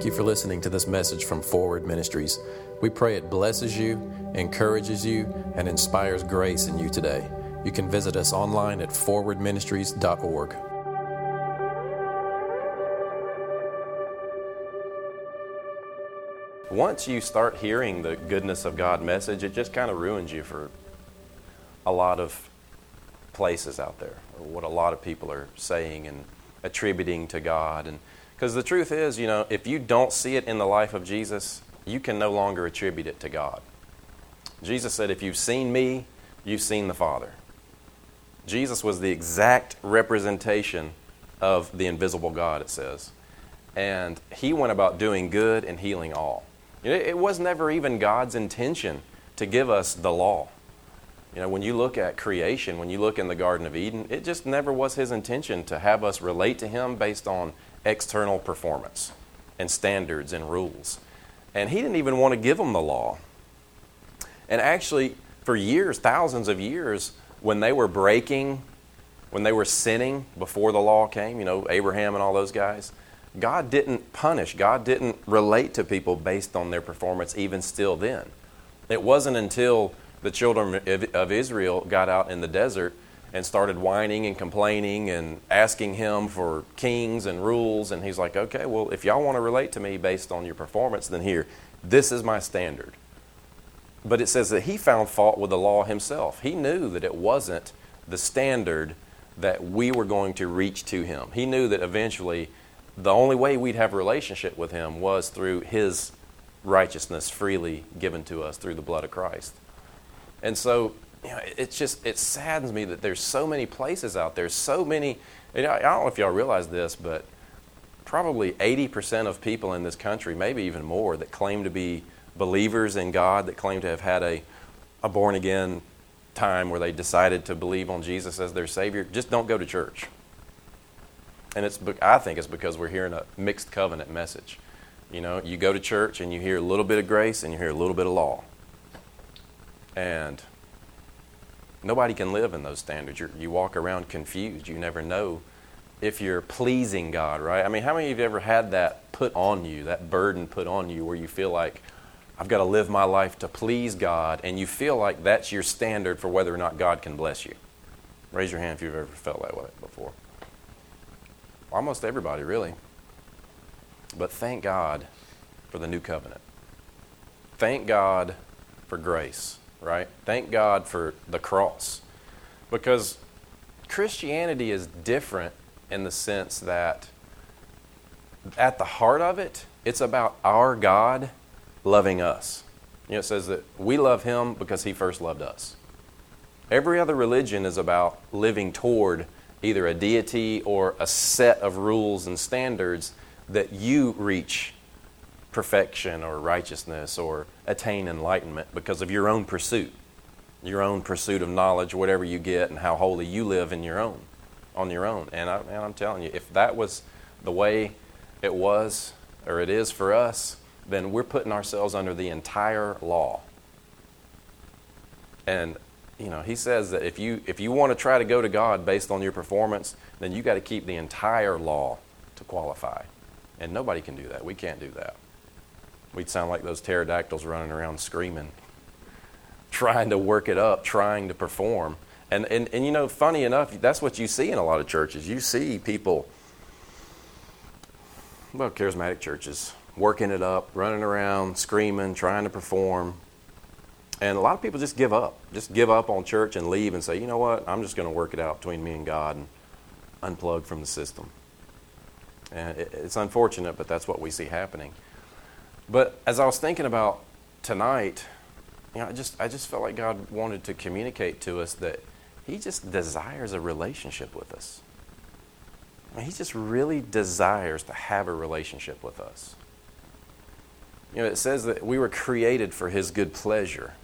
Thank you for listening to this message from Forward Ministries. We pray it blesses you, encourages you, and inspires grace in you today. You can visit us online at forwardministries.org. Once you start hearing the goodness of God message, it just kind of ruins you for a lot of places out there, or what a lot of people are saying and attributing to God. And because the truth is, you know, if you don't see it in the life of Jesus, you can no longer attribute it to God. Jesus said, If you've seen me, you've seen the Father. Jesus was the exact representation of the invisible God, it says. And he went about doing good and healing all. It was never even God's intention to give us the law. You know, when you look at creation, when you look in the Garden of Eden, it just never was his intention to have us relate to him based on external performance and standards and rules. And he didn't even want to give them the law. And actually, for years, thousands of years, when they were breaking, when they were sinning before the law came, you know, Abraham and all those guys, God didn't punish, God didn't relate to people based on their performance, even still then. It wasn't until the children of Israel got out in the desert and started whining and complaining and asking him for kings and rules. And he's like, okay, well, if y'all want to relate to me based on your performance, then here, this is my standard. But it says that he found fault with the law himself. He knew that it wasn't the standard that we were going to reach to him. He knew that eventually the only way we'd have a relationship with him was through his righteousness freely given to us through the blood of Christ. And so you know, it's just it saddens me that there's so many places out there, so many. I don't know if y'all realize this, but probably 80% of people in this country, maybe even more, that claim to be believers in God, that claim to have had a, a born again time where they decided to believe on Jesus as their Savior, just don't go to church. And it's, I think it's because we're hearing a mixed covenant message. You know, you go to church and you hear a little bit of grace and you hear a little bit of law. And nobody can live in those standards. You're, you walk around confused. You never know if you're pleasing God, right? I mean, how many of you have ever had that put on you, that burden put on you, where you feel like, I've got to live my life to please God, and you feel like that's your standard for whether or not God can bless you? Raise your hand if you've ever felt that way before. Almost everybody, really. But thank God for the new covenant. Thank God for grace right? Thank God for the cross. Because Christianity is different in the sense that at the heart of it, it's about our God loving us. You know, it says that we love Him because He first loved us. Every other religion is about living toward either a deity or a set of rules and standards that you reach perfection or righteousness or attain enlightenment because of your own pursuit, your own pursuit of knowledge, whatever you get, and how holy you live in your own, on your own. And, I, and I'm telling you, if that was the way it was or it is for us, then we're putting ourselves under the entire law. And you know, he says that if you if you want to try to go to God based on your performance, then you got to keep the entire law to qualify. And nobody can do that. We can't do that. We'd sound like those pterodactyls running around screaming, trying to work it up, trying to perform. And, and, and you know, funny enough, that's what you see in a lot of churches. You see people, well, charismatic churches, working it up, running around, screaming, trying to perform. And a lot of people just give up, just give up on church and leave and say, you know what, I'm just going to work it out between me and God and unplug from the system. And it's unfortunate, but that's what we see happening. But as I was thinking about tonight, you know, I just I just felt like God wanted to communicate to us that He just desires a relationship with us. I mean, he just really desires to have a relationship with us. You know, it says that we were created for His good pleasure.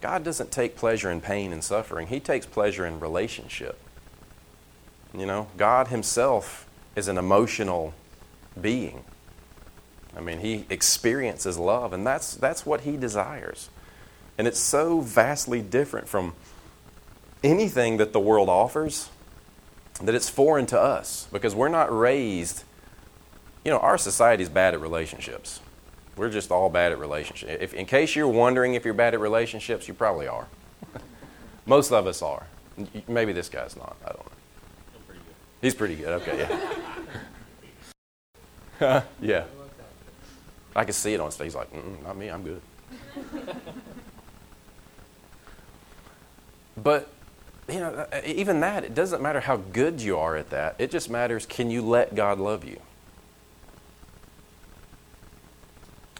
God doesn't take pleasure in pain and suffering, He takes pleasure in relationship. You know, God Himself is an emotional being. I mean, he experiences love, and that's, that's what he desires. And it's so vastly different from anything that the world offers that it's foreign to us because we're not raised you know, our society's bad at relationships. We're just all bad at relationships. If, in case you're wondering if you're bad at relationships, you probably are. Most of us are. Maybe this guy's not. I don't know. Pretty He's pretty good. Okay, yeah. yeah. I can see it on his face. He's like, not me. I'm good. but you know, uh, even that, it doesn't matter how good you are at that. It just matters can you let God love you?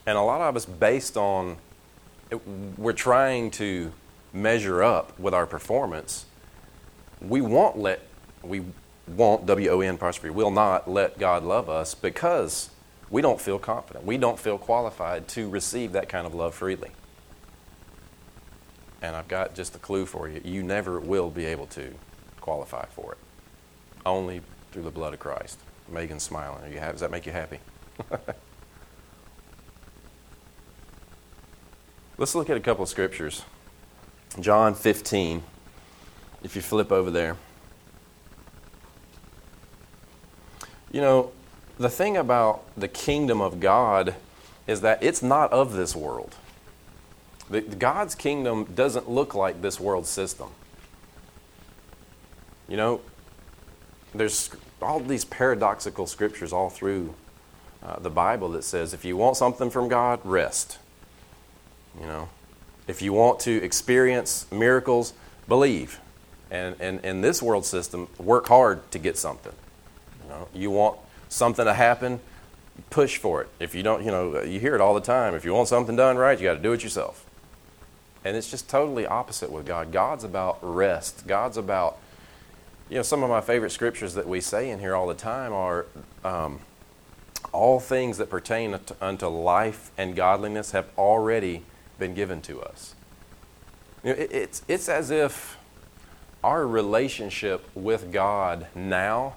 And a lot of us, based on, we're trying to measure up with our performance. We won't let, we won't, W O N apostrophe, will not let God love us because we don't feel confident. We don't feel qualified to receive that kind of love freely. And I've got just a clue for you. You never will be able to qualify for it. Only through the blood of Christ. Megan's smiling. Are you happy? Does that make you happy? Let's look at a couple of scriptures. John 15, if you flip over there. You know, the thing about the kingdom of God is that it's not of this world. The, God's kingdom doesn't look like this world system. You know, there's all these paradoxical scriptures all through uh, the Bible that says if you want something from God, rest. You know, if you want to experience miracles, believe. And in this world system, work hard to get something. You know, you want something to happen, push for it. If you don't, you know, you hear it all the time. If you want something done right, you got to do it yourself. And it's just totally opposite with God. God's about rest. God's about, you know, some of my favorite scriptures that we say in here all the time are um, all things that pertain unto life and godliness have already been given to us. You know, it, it's, it's as if our relationship with God now,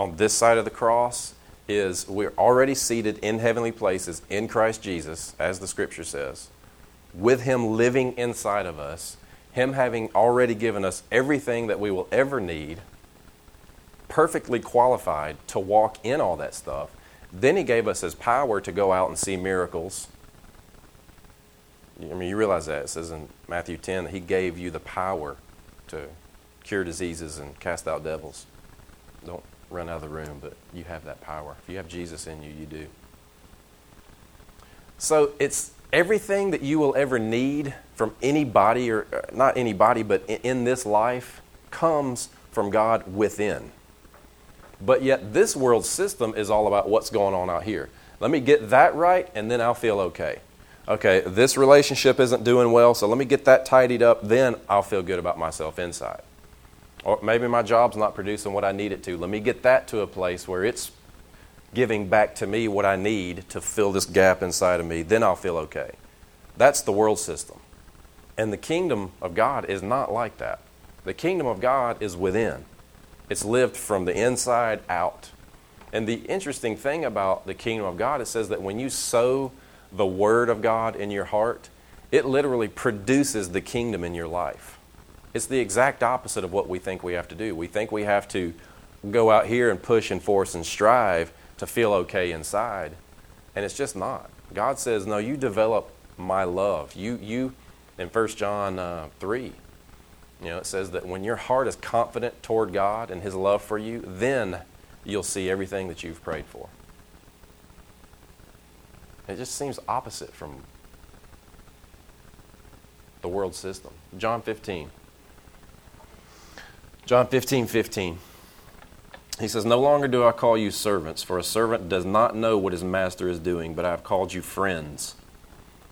on this side of the cross, is we're already seated in heavenly places in Christ Jesus, as the scripture says with Him living inside of us, Him having already given us everything that we will ever need, perfectly qualified to walk in all that stuff. Then He gave us His power to go out and see miracles. I mean, you realize that. It says in Matthew 10 that He gave you the power to cure diseases and cast out devils. Don't run out of the room, but you have that power. If you have Jesus in you, you do. So it's everything that you will ever need from anybody, or uh, not anybody, but in this life, comes from God within. But yet, this world system is all about what's going on out here. Let me get that right, and then I'll feel okay. Okay, this relationship isn't doing well, so let me get that tidied up, then I'll feel good about myself inside. Or maybe my job's not producing what I need it to. Let me get that to a place where it's giving back to me what I need to fill this gap inside of me, then I'll feel okay. That's the world system. And the kingdom of God is not like that. The kingdom of God is within, it's lived from the inside out. And the interesting thing about the kingdom of God, it says that when you sow the word of God in your heart, it literally produces the kingdom in your life. It's the exact opposite of what we think we have to do. We think we have to go out here and push and force and strive to feel okay inside. And it's just not. God says, no, you develop my love. You, you in 1 John uh, 3, you know, it says that when your heart is confident toward God and His love for you, then you'll see everything that you've prayed for. It just seems opposite from the world system. John 15. John 15, 15. He says, No longer do I call you servants, for a servant does not know what his master is doing, but I have called you friends.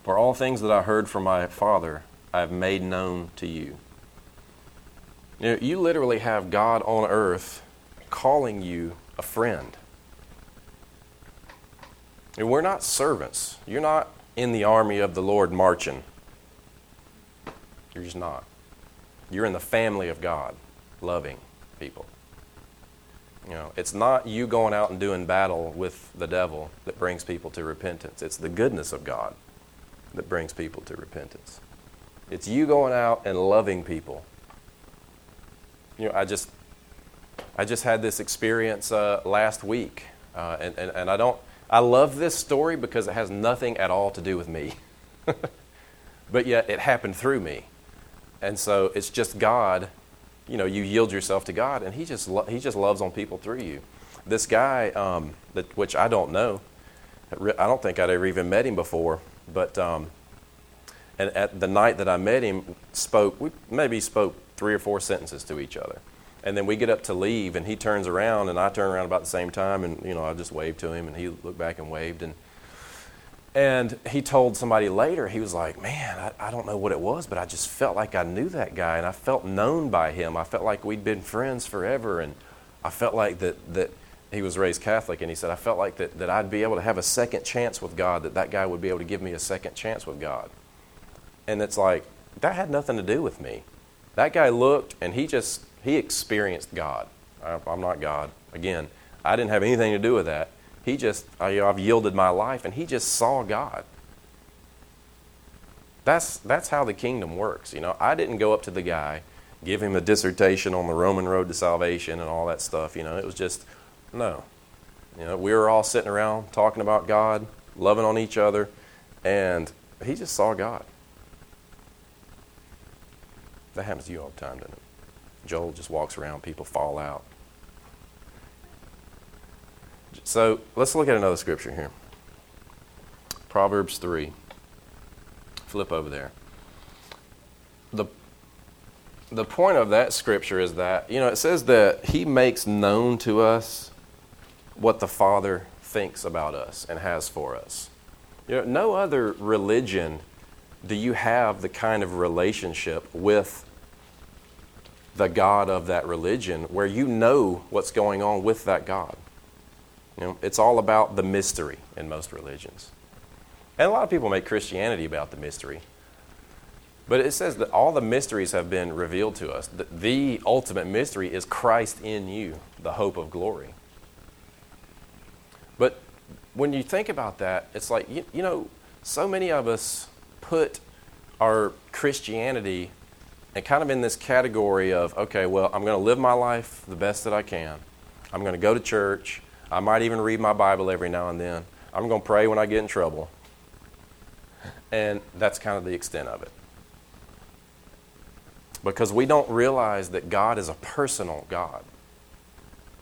For all things that I heard from my Father, I have made known to you. You, know, you literally have God on earth calling you a friend. And we're not servants. You're not in the army of the Lord marching. You're just not. You're in the family of God, loving people. You know, it's not you going out and doing battle with the devil that brings people to repentance. It's the goodness of God that brings people to repentance. It's you going out and loving people. You know, I just I just had this experience uh, last week Uh, and, and, and I don't, I love this story because it has nothing at all to do with me. but yet it happened through me. And so it's just God, you know, you yield yourself to God and he just, lo- he just loves on people through you. This guy, um, that, which I don't know, I don't think I'd ever even met him before, but um, and at the night that I met him, spoke we maybe spoke three or four sentences to each other, and then we get up to leave, and he turns around, and I turn around about the same time, and you know I just waved to him, and he looked back and waved, and and he told somebody later, he was like, Man, I, I, don't know what it was, but I just felt like I knew that guy and I felt known by him. I felt like we'd been friends forever. And I felt like that, that he was raised Catholic. And he said, I felt like that, that I'd be able to have a second chance with God, that that guy would be able to give me a second chance with God. And it's like, that had nothing to do with me. That guy looked and he just, he experienced God. I, I'm not God. Again, I didn't have anything to do with that. He just, I, you know, I've yielded my life, and he just saw God. That's, that's how the kingdom works. You know, I didn't go up to the guy, give him a dissertation on the Roman road to salvation and all that stuff. You know, it was just, no. You know, we were all sitting around talking about God, loving on each other, and he just saw God. That happens to you all the time, doesn't it? Joel just walks around, people fall out. So let's look at another scripture here Proverbs 3. Flip over there. The, the point of that scripture is that, you know, it says that He makes known to us what the Father thinks about us and has for us. You know, no other religion do you have the kind of relationship with the God of that religion where you know what's going on with that God. You know, it's all about the mystery in most religions. And a lot of people make Christianity about the mystery. But it says that all the mysteries have been revealed to us. The, the ultimate mystery is Christ in you, the hope of glory. But when you think about that, it's like, you, you know, so many of us put our Christianity and kind of in this category of, okay, well, I'm going to live my life the best that I can. I'm going to go to church. I might even read my Bible every now and then. I'm going to pray when I get in trouble. And that's kind of the extent of it. Because we don't realize that God is a personal God,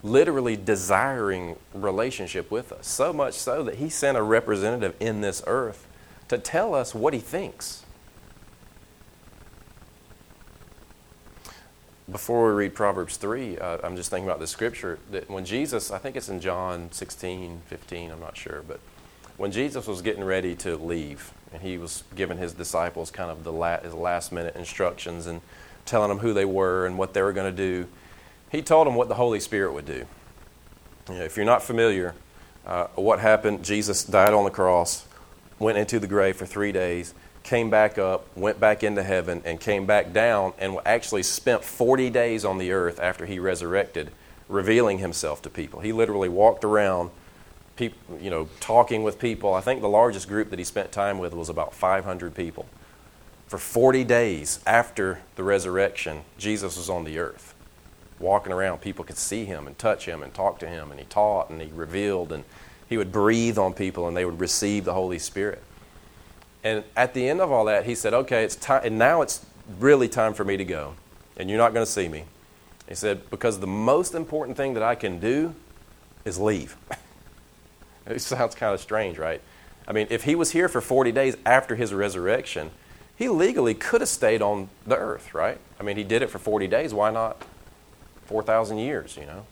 literally desiring relationship with us. So much so that He sent a representative in this earth to tell us what He thinks. Before we read Proverbs 3, uh, I'm just thinking about the scripture that when Jesus, I think it's in John 16, 15, I'm not sure, but when Jesus was getting ready to leave and he was giving his disciples kind of the his last minute instructions and telling them who they were and what they were going to do, he told them what the Holy Spirit would do. You know, if you're not familiar, uh, what happened, Jesus died on the cross, went into the grave for three days came back up, went back into heaven, and came back down, and actually spent 40 days on the earth after he resurrected, revealing himself to people. He literally walked around, you know, talking with people. I think the largest group that he spent time with was about 500 people. For 40 days after the resurrection, Jesus was on the earth, walking around. People could see him and touch him and talk to him, and he taught and he revealed, and he would breathe on people, and they would receive the Holy Spirit. And at the end of all that, he said, Okay, it's time, and now it's really time for me to go. And you're not going to see me. He said, Because the most important thing that I can do is leave. it sounds kind of strange, right? I mean, if he was here for 40 days after his resurrection, he legally could have stayed on the earth, right? I mean, he did it for 40 days. Why not 4,000 years, you know?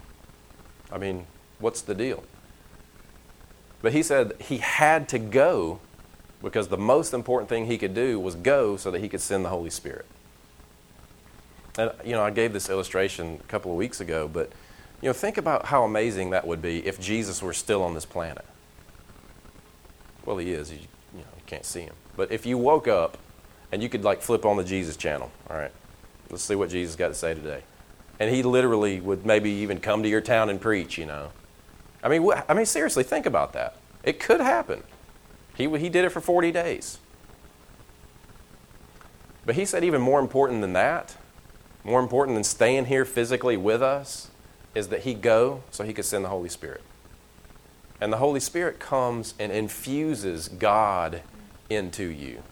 I mean, what's the deal? But he said he had to go because the most important thing he could do was go so that he could send the Holy Spirit. And, you know, I gave this illustration a couple of weeks ago, but, you know, think about how amazing that would be if Jesus were still on this planet. Well, he is. You, you know, you can't see him. But if you woke up and you could, like, flip on the Jesus channel, all right, let's see what Jesus got to say today. And he literally would maybe even come to your town and preach, you know. I mean, wh- I mean, seriously, think about that. It could happen. He, he did it for 40 days. But he said, even more important than that, more important than staying here physically with us, is that he go so he could send the Holy Spirit. And the Holy Spirit comes and infuses God into you.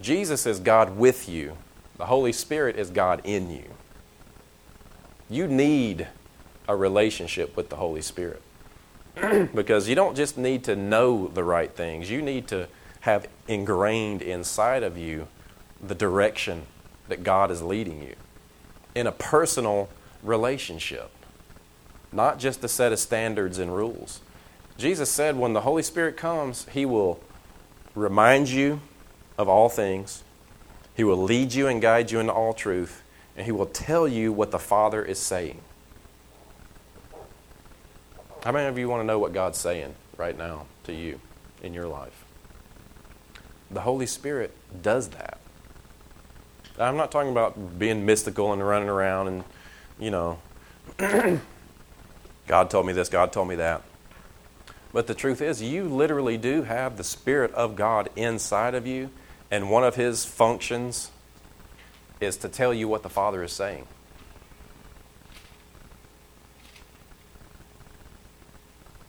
Jesus is God with you, the Holy Spirit is God in you. You need a relationship with the Holy Spirit because you don't just need to know the right things, you need to have ingrained inside of you the direction that God is leading you in a personal relationship, not just a set of standards and rules. Jesus said when the Holy Spirit comes, He will remind you of all things, He will lead you and guide you into all truth, and He will tell you what the Father is saying. How many of you want to know what God's saying right now to you in your life? The Holy Spirit does that. I'm not talking about being mystical and running around and, you know, God told me this, God told me that. But the truth is, you literally do have the Spirit of God inside of you, and one of His functions is to tell you what the Father is saying.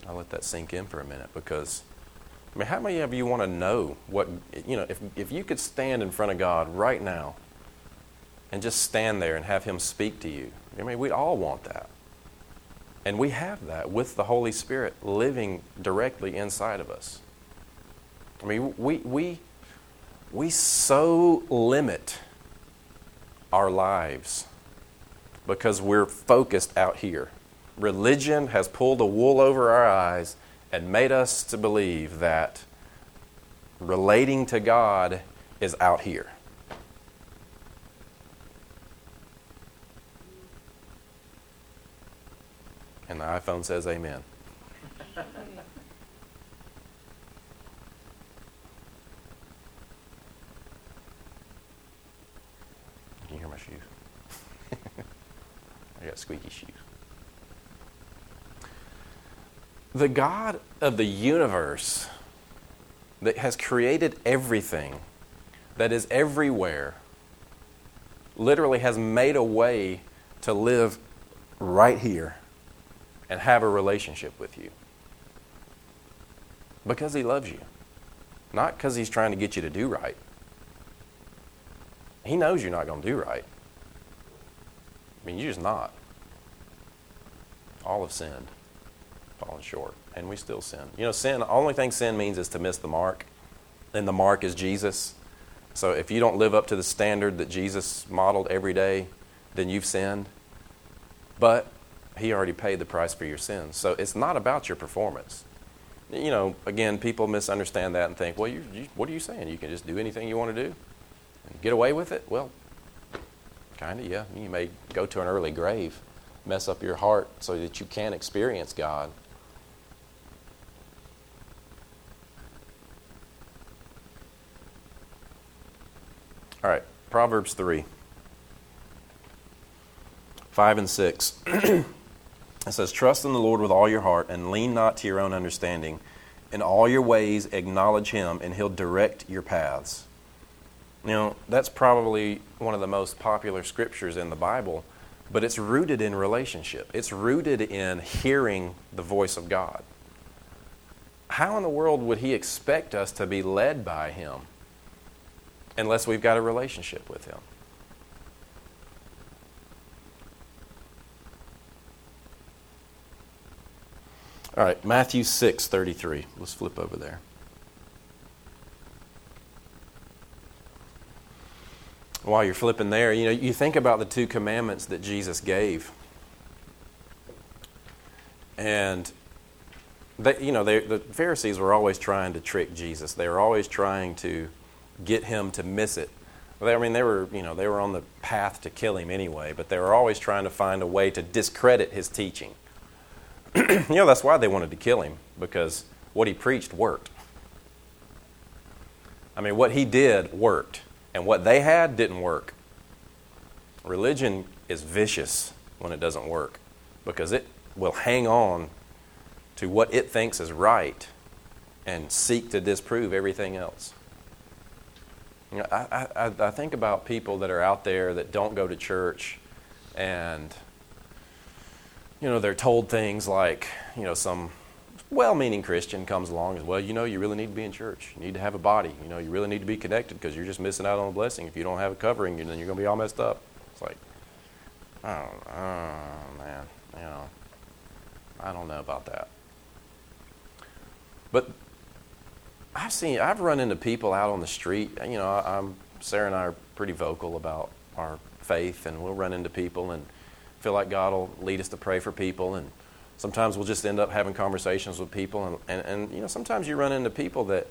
I'll let that sink in for a minute because, I mean, how many of you want to know what, you know, if, if you could stand in front of God right now and just stand there and have Him speak to you? I mean, we all want that. And we have that with the Holy Spirit living directly inside of us. I mean, we, we, we so limit our lives because we're focused out here. Religion has pulled the wool over our eyes and made us to believe that relating to God is out here. And the iPhone says amen. Can you hear my shoes? I got squeaky shoes. The God of the universe that has created everything, that is everywhere, literally has made a way to live right here and have a relationship with you. Because He loves you, not because He's trying to get you to do right. He knows you're not going to do right. I mean, you're just not. All have sinned, fallen short, and we still sin. You know, sin, the only thing sin means is to miss the mark, and the mark is Jesus. So if you don't live up to the standard that Jesus modeled every day, then you've sinned. But he already paid the price for your sins. So it's not about your performance. You know, again, people misunderstand that and think, well, you, you, what are you saying? You can just do anything you want to do and get away with it? Well, kind of, yeah. You may go to an early grave, mess up your heart so that you can experience God. All right, Proverbs 3 5 and 6. It says, Trust in the Lord with all your heart and lean not to your own understanding. In all your ways, acknowledge Him, and He'll direct your paths. Now, that's probably one of the most popular scriptures in the Bible, but it's rooted in relationship. It's rooted in hearing the voice of God. How in the world would He expect us to be led by Him unless we've got a relationship with Him? All right, Matthew 6 33. Let's flip over there. While you're flipping there, you know, you think about the two commandments that Jesus gave. And they, you know, they, the Pharisees were always trying to trick Jesus. They were always trying to get him to miss it. I mean, they were, you know, they were on the path to kill him anyway, but they were always trying to find a way to discredit his teaching. you know, that's why they wanted to kill him, because what he preached worked. I mean, what he did worked, and what they had didn't work. Religion is vicious when it doesn't work because it will hang on to what it thinks is right and seek to disprove everything else. You know, I, I, I think about people that are out there that don't go to church and you know, they're told things like, you know, some well meaning Christian comes along as well, you know, you really need to be in church. You need to have a body. You know, you really need to be connected because you're just missing out on a blessing. If you don't have a covering, then you're going to be all messed up. It's like, oh, oh man, you know, I don't know about that. But I've seen, I've run into people out on the street. You know, I, am Sarah and I are pretty vocal about our faith, and we'll run into people and feel like God will lead us to pray for people and sometimes we'll just end up having conversations with people and, and, and, you know sometimes you run into people that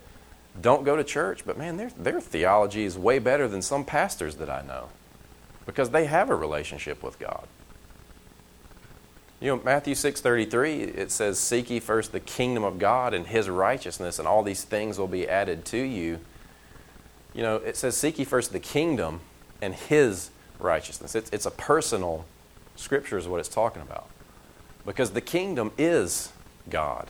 don't go to church but man their, their theology is way better than some pastors that i know because they have a relationship with god you know matthew 6.33 it says seek ye first the kingdom of god and his righteousness and all these things will be added to you you know it says seek ye first the kingdom and his righteousness it's, it's a personal scripture is what it's talking about because the kingdom is God.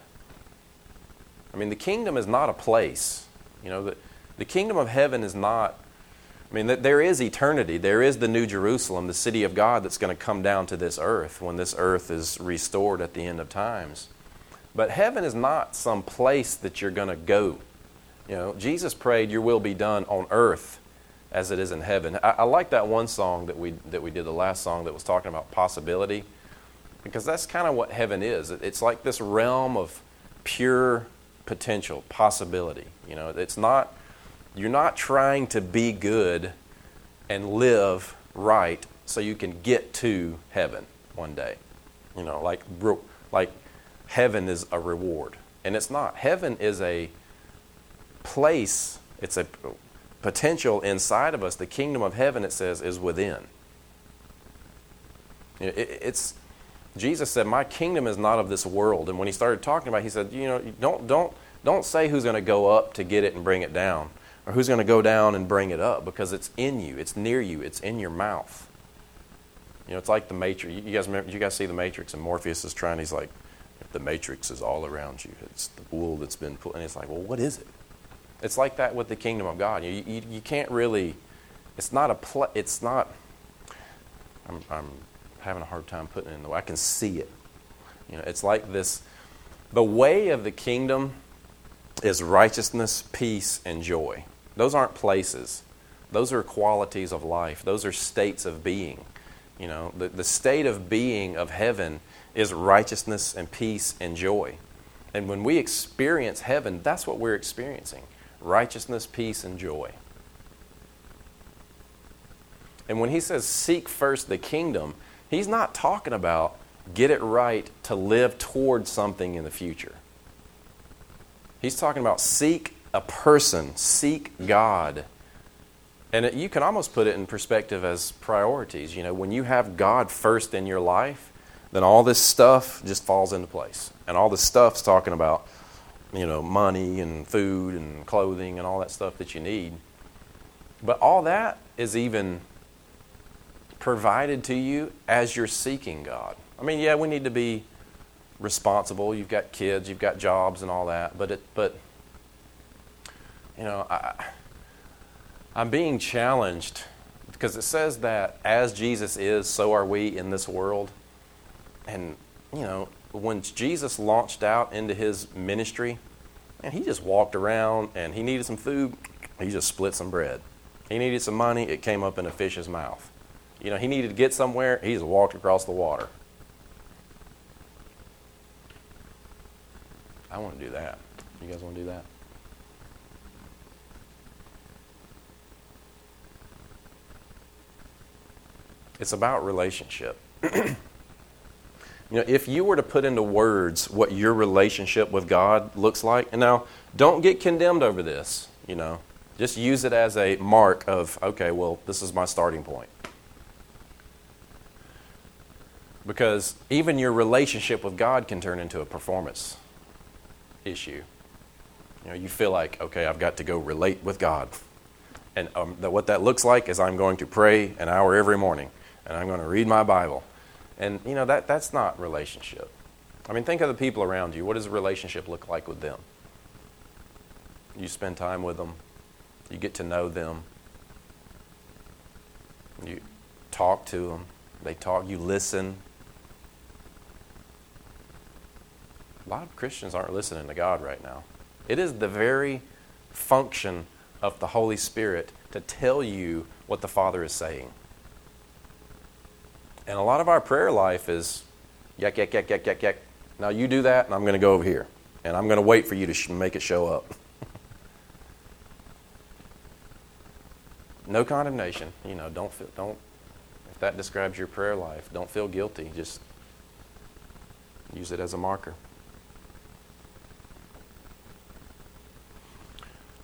I mean, the kingdom is not a place. You know, the, the kingdom of heaven is not, I mean, there is eternity. There is the New Jerusalem, the city of God that's going to come down to this earth when this earth is restored at the end of times. But heaven is not some place that you're going to go. You know, Jesus prayed, Your will be done on earth as it is in heaven. I, I like that one song that we, that we did, the last song that was talking about possibility because that's kind of what heaven is. It's like this realm of pure potential, possibility. You know, it's not, you're not trying to be good and live right so you can get to heaven one day. You know, like, like heaven is a reward. And it's not. Heaven is a place, it's a potential inside of us. The kingdom of heaven, it says, is within. It's, Jesus said, "My kingdom is not of this world." And when he started talking about, it, he said, "You know, don't don't don't say who's going to go up to get it and bring it down, or who's going to go down and bring it up, because it's in you, it's near you, it's in your mouth." You know, it's like the Matrix. You guys remember? You guys see the Matrix, and Morpheus is trying. He's like, "The Matrix is all around you. It's the wool that's been put." And it's like, "Well, what is it?" It's like that with the kingdom of God. You you, you can't really. It's not a. Pl- it's not. I'm, I'm having a hard time putting it in the way. I can see it. You know, it's like this the way of the kingdom is righteousness, peace, and joy. Those aren't places. Those are qualities of life. Those are states of being. You know, the, the state of being of heaven is righteousness and peace and joy. And when we experience heaven, that's what we're experiencing righteousness, peace, and joy. And when he says, seek first the kingdom, He's not talking about get it right to live towards something in the future. He's talking about seek a person, seek God. And it, you can almost put it in perspective as priorities. You know, when you have God first in your life, then all this stuff just falls into place. And all this stuff's talking about, you know, money and food and clothing and all that stuff that you need. But all that is even provided to you as you're seeking God. I mean, yeah, we need to be responsible. You've got kids, you've got jobs, and all that. But it, but you know, I, I'm being challenged because it says that as Jesus is, so are we in this world. And you know, when Jesus launched out into his ministry, and he just walked around and he needed some food, he just split some bread. He needed some money, it came up in a fish's mouth. You know, he needed to get somewhere, he just walked across the water. I want to do that. You guys want to do that? It's about relationship. you know, if you were to put into words what your relationship with God looks like, and now don't get condemned over this, you know, just use it as a mark of, okay, well, this is my starting point. Because even your relationship with God can turn into a performance issue. You know, you feel like, okay, I've got to go relate with God. And um, what that looks like is I'm going to pray an hour every morning, and I'm going to read my Bible. And, you know, that, that's not relationship. I mean, think of the people around you. What does a relationship look like with them? You spend time with them, you get to know them, you talk to them, they talk, you listen, A lot of Christians aren't listening to God right now. It is the very function of the Holy Spirit to tell you what the Father is saying. And a lot of our prayer life is yak, yak, yak, yak, yak, yak. Now you do that, and I'm going to go over here. And I'm going to wait for you to sh- make it show up. no condemnation. You know, don't feel, don't. If that describes your prayer life, don't feel guilty. Just use it as a marker.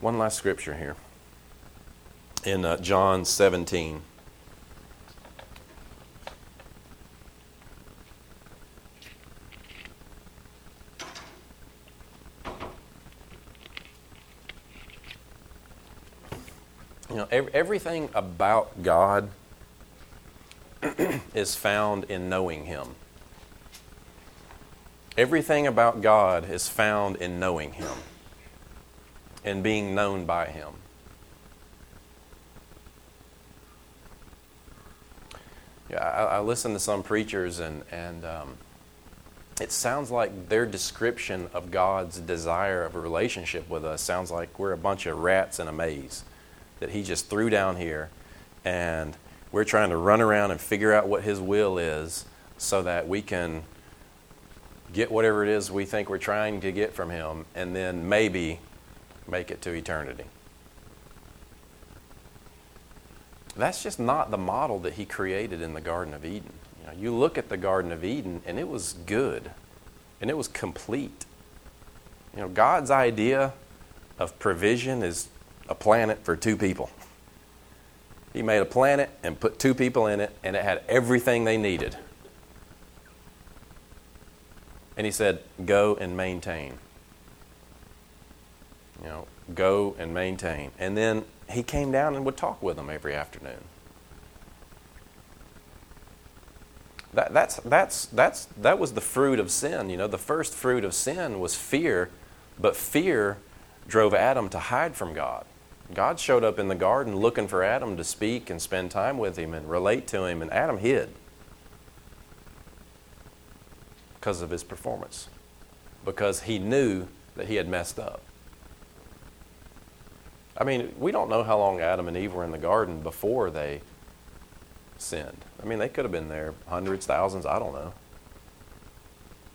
One last scripture here in uh, John 17. You know, everything about God is found in knowing Him. Everything about God is found in knowing Him and being known by Him. Yeah, I, I listen to some preachers, and, and um, it sounds like their description of God's desire of a relationship with us sounds like we're a bunch of rats in a maze that He just threw down here, and we're trying to run around and figure out what His will is so that we can get whatever it is we think we're trying to get from Him, and then maybe make it to eternity. That's just not the model that He created in the Garden of Eden. You, know, you look at the Garden of Eden, and it was good, and it was complete. You know, God's idea of provision is a planet for two people. He made a planet and put two people in it, and it had everything they needed. And he said, Go and maintain. You know, go and maintain. And then he came down and would talk with them every afternoon. That, that's, that's, that's, that was the fruit of sin. You know, the first fruit of sin was fear, but fear drove Adam to hide from God. God showed up in the garden looking for Adam to speak and spend time with him and relate to him, and Adam hid because of his performance, because he knew that he had messed up. I mean, we don't know how long Adam and Eve were in the garden before they sinned. I mean, they could have been there hundreds, thousands, I don't know.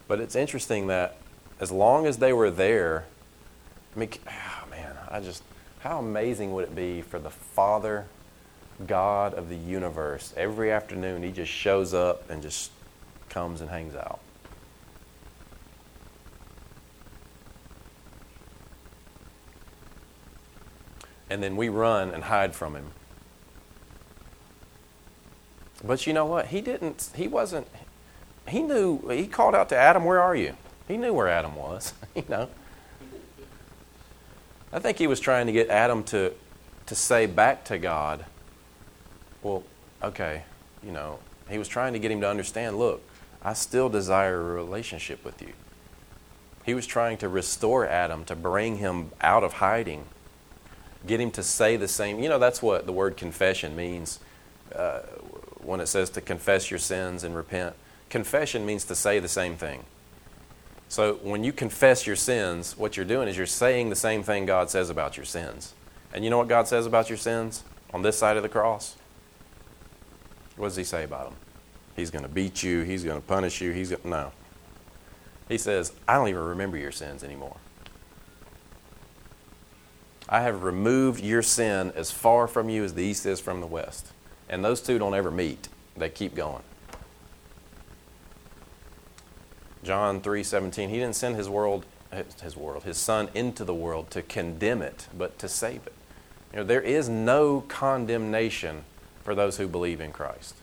But it's interesting that as long as they were there, I mean, oh man, I just, how amazing would it be for the Father, God of the universe, every afternoon he just shows up and just comes and hangs out? And then we run and hide from him. But you know what? He didn't, he wasn't, he knew, he called out to Adam, Where are you? He knew where Adam was, you know. I think he was trying to get Adam to, to say back to God, well, okay, you know, he was trying to get him to understand, look, I still desire a relationship with you. He was trying to restore Adam, to bring him out of hiding, get him to say the same. You know, that's what the word confession means uh, when it says to confess your sins and repent. Confession means to say the same thing. So when you confess your sins, what you're doing is you're saying the same thing God says about your sins. And you know what God says about your sins on this side of the cross? What does He say about them? He's going to beat you. He's going to punish you. He's going to, no. He says, I don't even remember your sins anymore. I have removed your sin as far from you as the east is from the west. And those two don't ever meet. They keep going. John 3:17, he didn't send his world his world, his son into the world to condemn it, but to save it. You know, there is no condemnation for those who believe in Christ.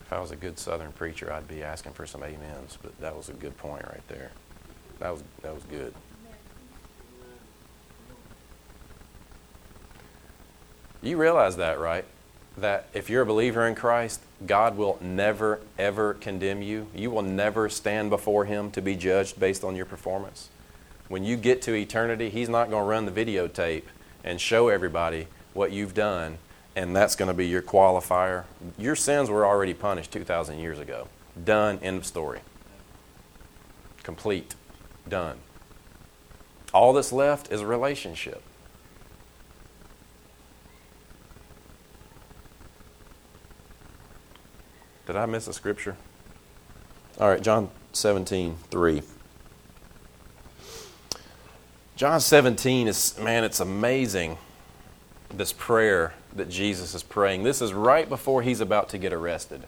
If I was a good southern preacher, I'd be asking for some amens, but that was a good point right there. That was that was good. You realize that, right? That if you're a believer in Christ, God will never, ever condemn you. You will never stand before Him to be judged based on your performance. When you get to eternity, He's not going to run the videotape and show everybody what you've done and that's going to be your qualifier, your sins were already punished 2,000 years ago. Done, end of story. Complete. Done. All that's left is a relationship. Did I miss a scripture? All right, John 17, 3. John 17 is, man, it's amazing this prayer that Jesus is praying. This is right before he's about to get arrested.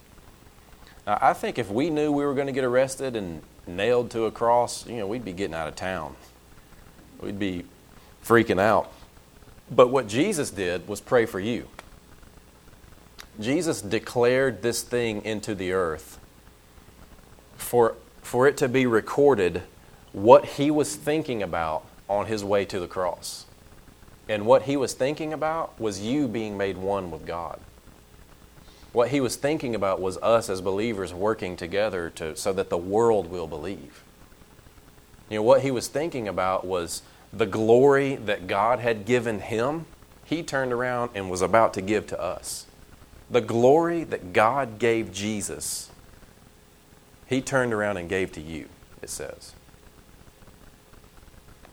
Now, I think if we knew we were going to get arrested and nailed to a cross, you know, we'd be getting out of town. We'd be freaking out. But what Jesus did was pray for you. Jesus declared this thing into the earth for, for it to be recorded what he was thinking about on his way to the cross. And what he was thinking about was you being made one with God. What he was thinking about was us as believers working together to, so that the world will believe. You know, what he was thinking about was the glory that God had given him, he turned around and was about to give to us. The glory that God gave Jesus, he turned around and gave to you, it says.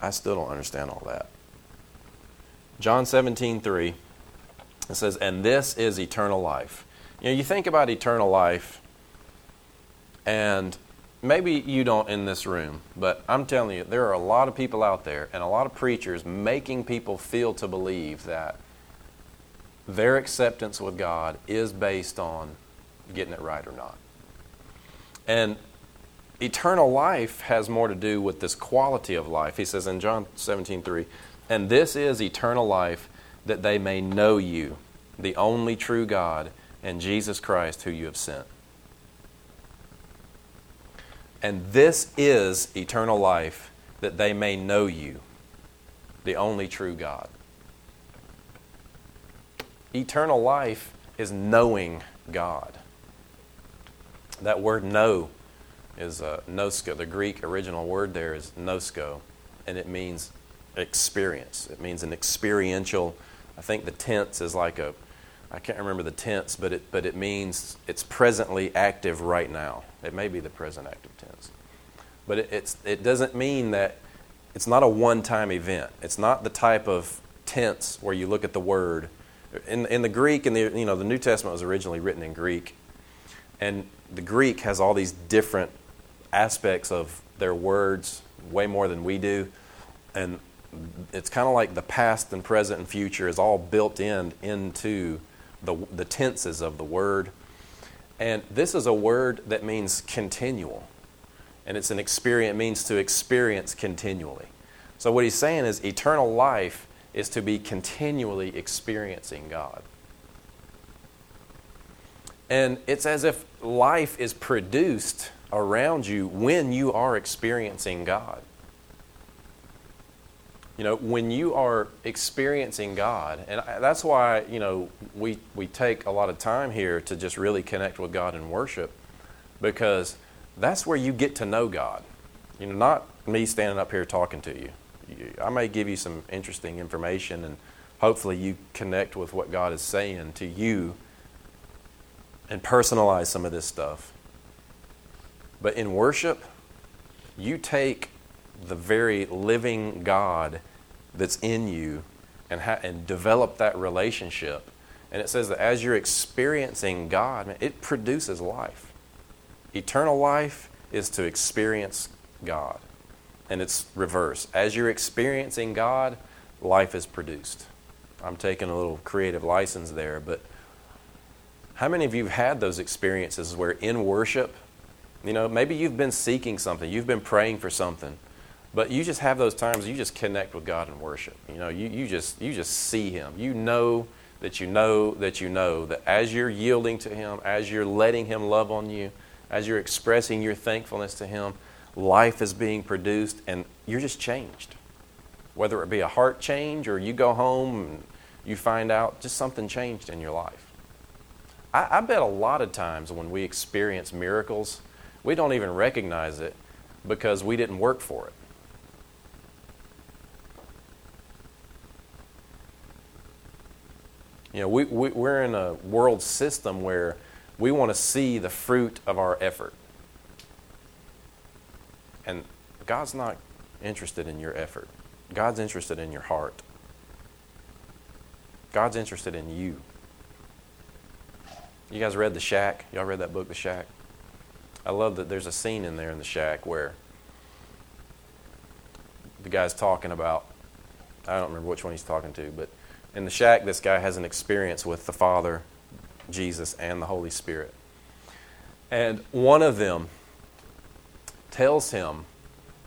I still don't understand all that. John 17, 3, it says, And this is eternal life. You know, you think about eternal life, and maybe you don't in this room, but I'm telling you, there are a lot of people out there and a lot of preachers making people feel to believe that their acceptance with God is based on getting it right or not. And eternal life has more to do with this quality of life. He says in John 17, 3, and this is eternal life, that they may know you, the only true God, and Jesus Christ, who you have sent. And this is eternal life, that they may know you, the only true God. Eternal life is knowing God. That word know is uh, nosko. The Greek original word there is nosko, and it means experience. It means an experiential. I think the tense is like a, I can't remember the tense, but it but it means it's presently active right now. It may be the present active tense, but it, it's it doesn't mean that it's not a one-time event. It's not the type of tense where you look at the word. In in the Greek, and the you know the New Testament was originally written in Greek, and the Greek has all these different aspects of their words, way more than we do, and it's kind of like the past and present and future is all built in into the, the tenses of the word. And this is a word that means continual. And it's an experience, it means to experience continually. So what he's saying is eternal life is to be continually experiencing God. And it's as if life is produced around you when you are experiencing God. You know, when you are experiencing God, and that's why, you know, we, we take a lot of time here to just really connect with God and worship because that's where you get to know God. You know, not me standing up here talking to you. I may give you some interesting information and hopefully you connect with what God is saying to you and personalize some of this stuff. But in worship, you take the very living God that's in you and, ha- and develop that relationship. And it says that as you're experiencing God, it produces life. Eternal life is to experience God. And it's reverse. As you're experiencing God, life is produced. I'm taking a little creative license there, but how many of you have had those experiences where in worship, you know, maybe you've been seeking something, you've been praying for something, but you just have those times you just connect with God and worship. You know, you, you just you just see Him. You know that you know that you know that as you're yielding to Him, as you're letting Him love on you, as you're expressing your thankfulness to Him, life is being produced and you're just changed. Whether it be a heart change or you go home and you find out just something changed in your life. I, I bet a lot of times when we experience miracles, we don't even recognize it because we didn't work for it. You know, we, we, we're in a world system where we want to see the fruit of our effort. And God's not interested in your effort, God's interested in your heart. God's interested in you. You guys read The Shack? Y'all read that book, The Shack? I love that there's a scene in there in The Shack where the guy's talking about, I don't remember which one he's talking to, but in The Shack, this guy has an experience with the Father, Jesus, and the Holy Spirit. And one of them tells him,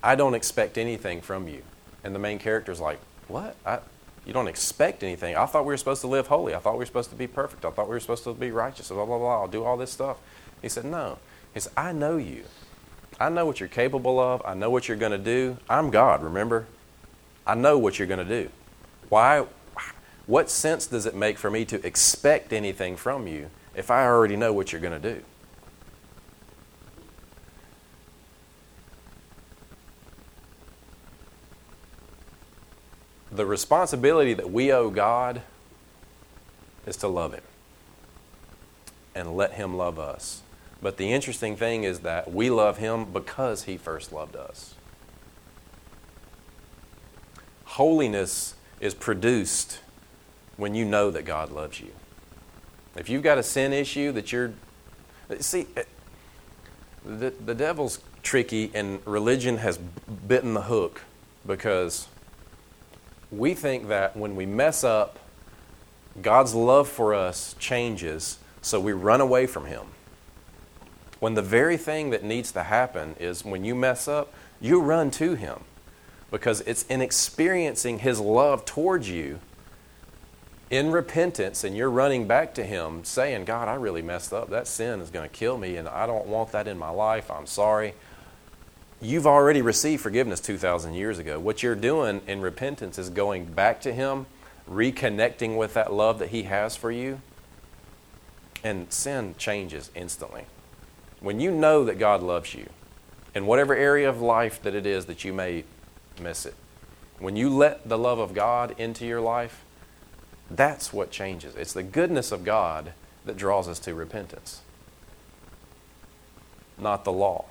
I don't expect anything from you. And the main character's like, What? I, you don't expect anything. I thought we were supposed to live holy. I thought we were supposed to be perfect. I thought we were supposed to be righteous. Blah, blah, blah. I'll do all this stuff. He said, No. He said, I know you. I know what you're capable of. I know what you're going to do. I'm God, remember? I know what you're going to do. Why? What sense does it make for me to expect anything from you if I already know what you're going to do? The responsibility that we owe God is to love Him and let Him love us. But the interesting thing is that we love Him because He first loved us. Holiness is produced when you know that God loves you. If you've got a sin issue that you're. See, the, the devil's tricky, and religion has bitten the hook because we think that when we mess up, God's love for us changes, so we run away from Him. When the very thing that needs to happen is when you mess up, you run to Him. Because it's in experiencing His love towards you in repentance and you're running back to Him saying, God, I really messed up. That sin is going to kill me and I don't want that in my life. I'm sorry you've already received forgiveness 2,000 years ago. What you're doing in repentance is going back to Him, reconnecting with that love that He has for you, and sin changes instantly. When you know that God loves you, in whatever area of life that it is that you may miss it, when you let the love of God into your life, that's what changes. It's the goodness of God that draws us to repentance, not the law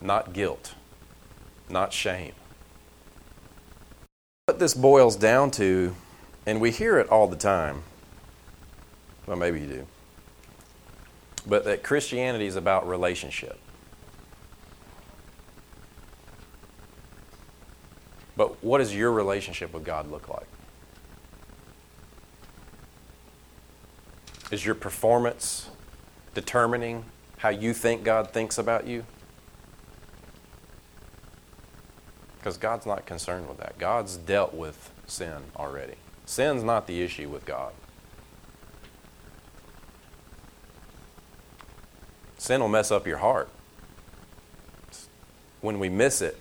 not guilt, not shame. What this boils down to, and we hear it all the time, well, maybe you do, but that Christianity is about relationship. But what does your relationship with God look like? Is your performance determining how you think God thinks about you? Because God's not concerned with that. God's dealt with sin already. Sin's not the issue with God. Sin will mess up your heart. When we miss it,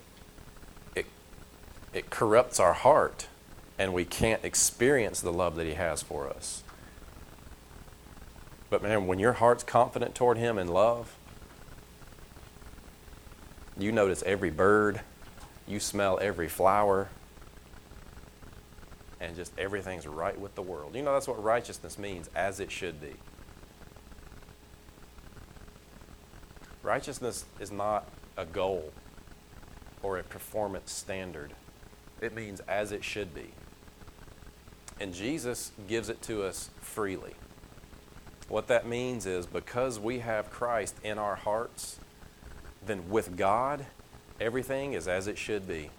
it, it corrupts our heart and we can't experience the love that He has for us. But man, when your heart's confident toward Him in love, you notice every bird, you smell every flower, and just everything's right with the world. You know, that's what righteousness means, as it should be. Righteousness is not a goal or a performance standard, it means as it should be. And Jesus gives it to us freely. What that means is because we have Christ in our hearts, then with God, Everything is as it should be.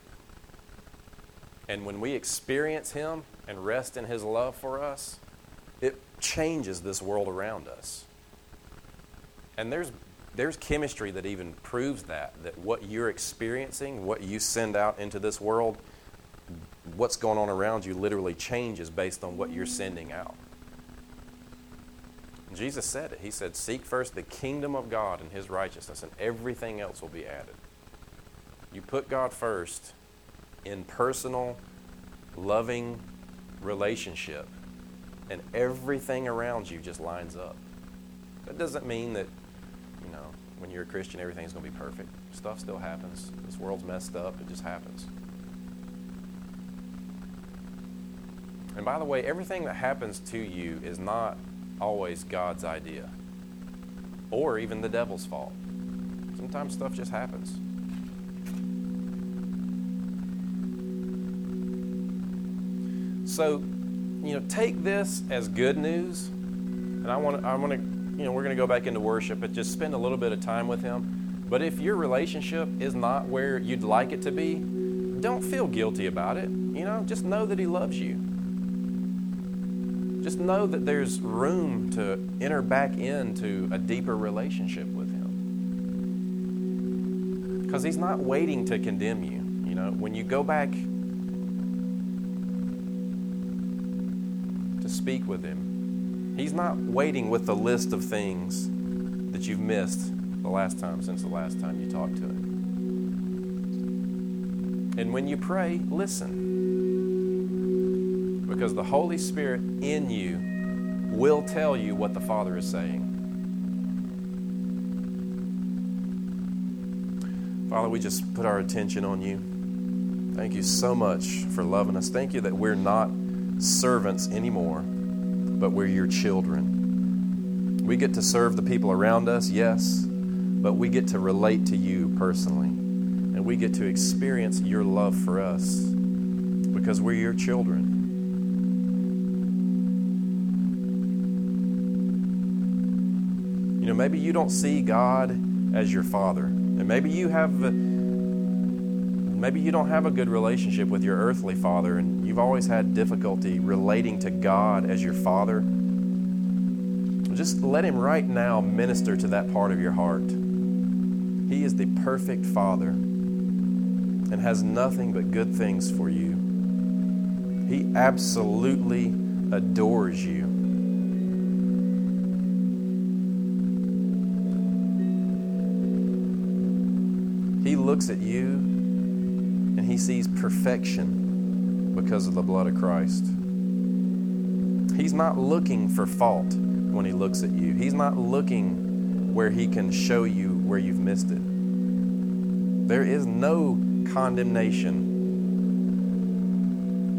And when we experience Him and rest in His love for us, it changes this world around us. And there's, there's chemistry that even proves that, that what you're experiencing, what you send out into this world, what's going on around you literally changes based on what you're sending out. Jesus said it. He said, Seek first the kingdom of God and His righteousness, and everything else will be added. You put God first in personal, loving relationship, and everything around you just lines up. That doesn't mean that, you know, when you're a Christian, everything's going to be perfect. Stuff still happens. This world's messed up. It just happens. And by the way, everything that happens to you is not always God's idea or even the devil's fault. Sometimes stuff just happens. So, you know, take this as good news. And I want to, I want to, you know, we're going to go back into worship, but just spend a little bit of time with Him. But if your relationship is not where you'd like it to be, don't feel guilty about it. You know, just know that He loves you. Just know that there's room to enter back into a deeper relationship with Him. Because He's not waiting to condemn you. You know, when you go back to speak with Him, He's not waiting with a list of things that you've missed the last time since the last time you talked to Him. And when you pray, listen. Because the Holy Spirit in you will tell you what the Father is saying. Father, we just put our attention on you. Thank you so much for loving us. Thank you that we're not servants anymore, but we're your children. We get to serve the people around us, yes, but we get to relate to you personally. And we get to experience your love for us because we're your children. You know, maybe you don't see God as your father. And maybe you have maybe you don't have a good relationship with your earthly father and you've always had difficulty relating to God as your father. Just let him right now minister to that part of your heart. He is the perfect father and has nothing but good things for you. He absolutely adores you. He looks at you and he sees perfection because of the blood of Christ. He's not looking for fault when he looks at you. He's not looking where he can show you where you've missed it. There is no condemnation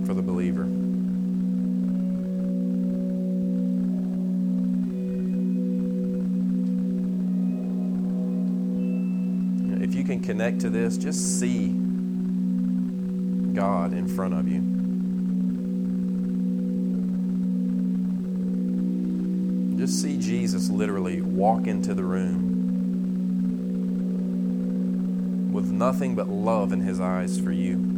for the believer. If you can connect to this, just see God in front of you. Just see Jesus literally walk into the room with nothing but love in his eyes for you.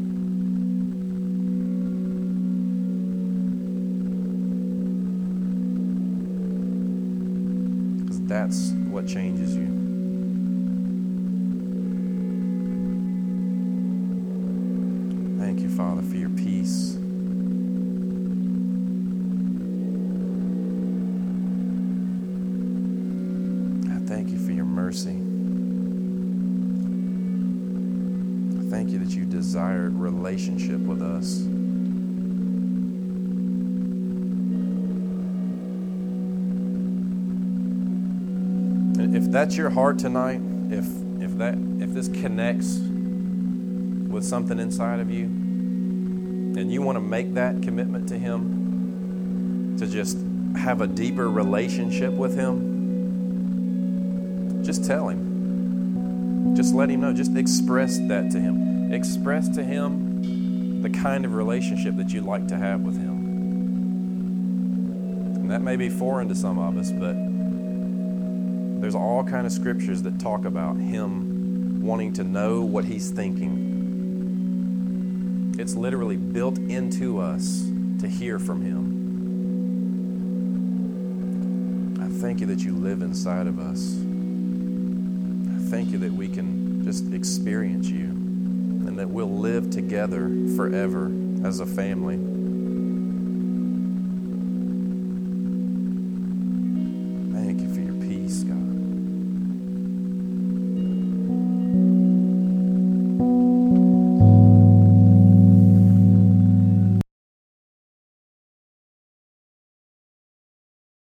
Thank you that you desired relationship with us. If that's your heart tonight, if if that if this connects with something inside of you, and you want to make that commitment to Him, to just have a deeper relationship with Him, just tell Him. Just let Him know. Just express that to Him. Express to Him the kind of relationship that you'd like to have with Him. And that may be foreign to some of us, but there's all kind of scriptures that talk about Him wanting to know what He's thinking it's literally built into us to hear from Him. I thank you that you live inside of us. Thank you that we can just experience you and that we'll live together forever as a family.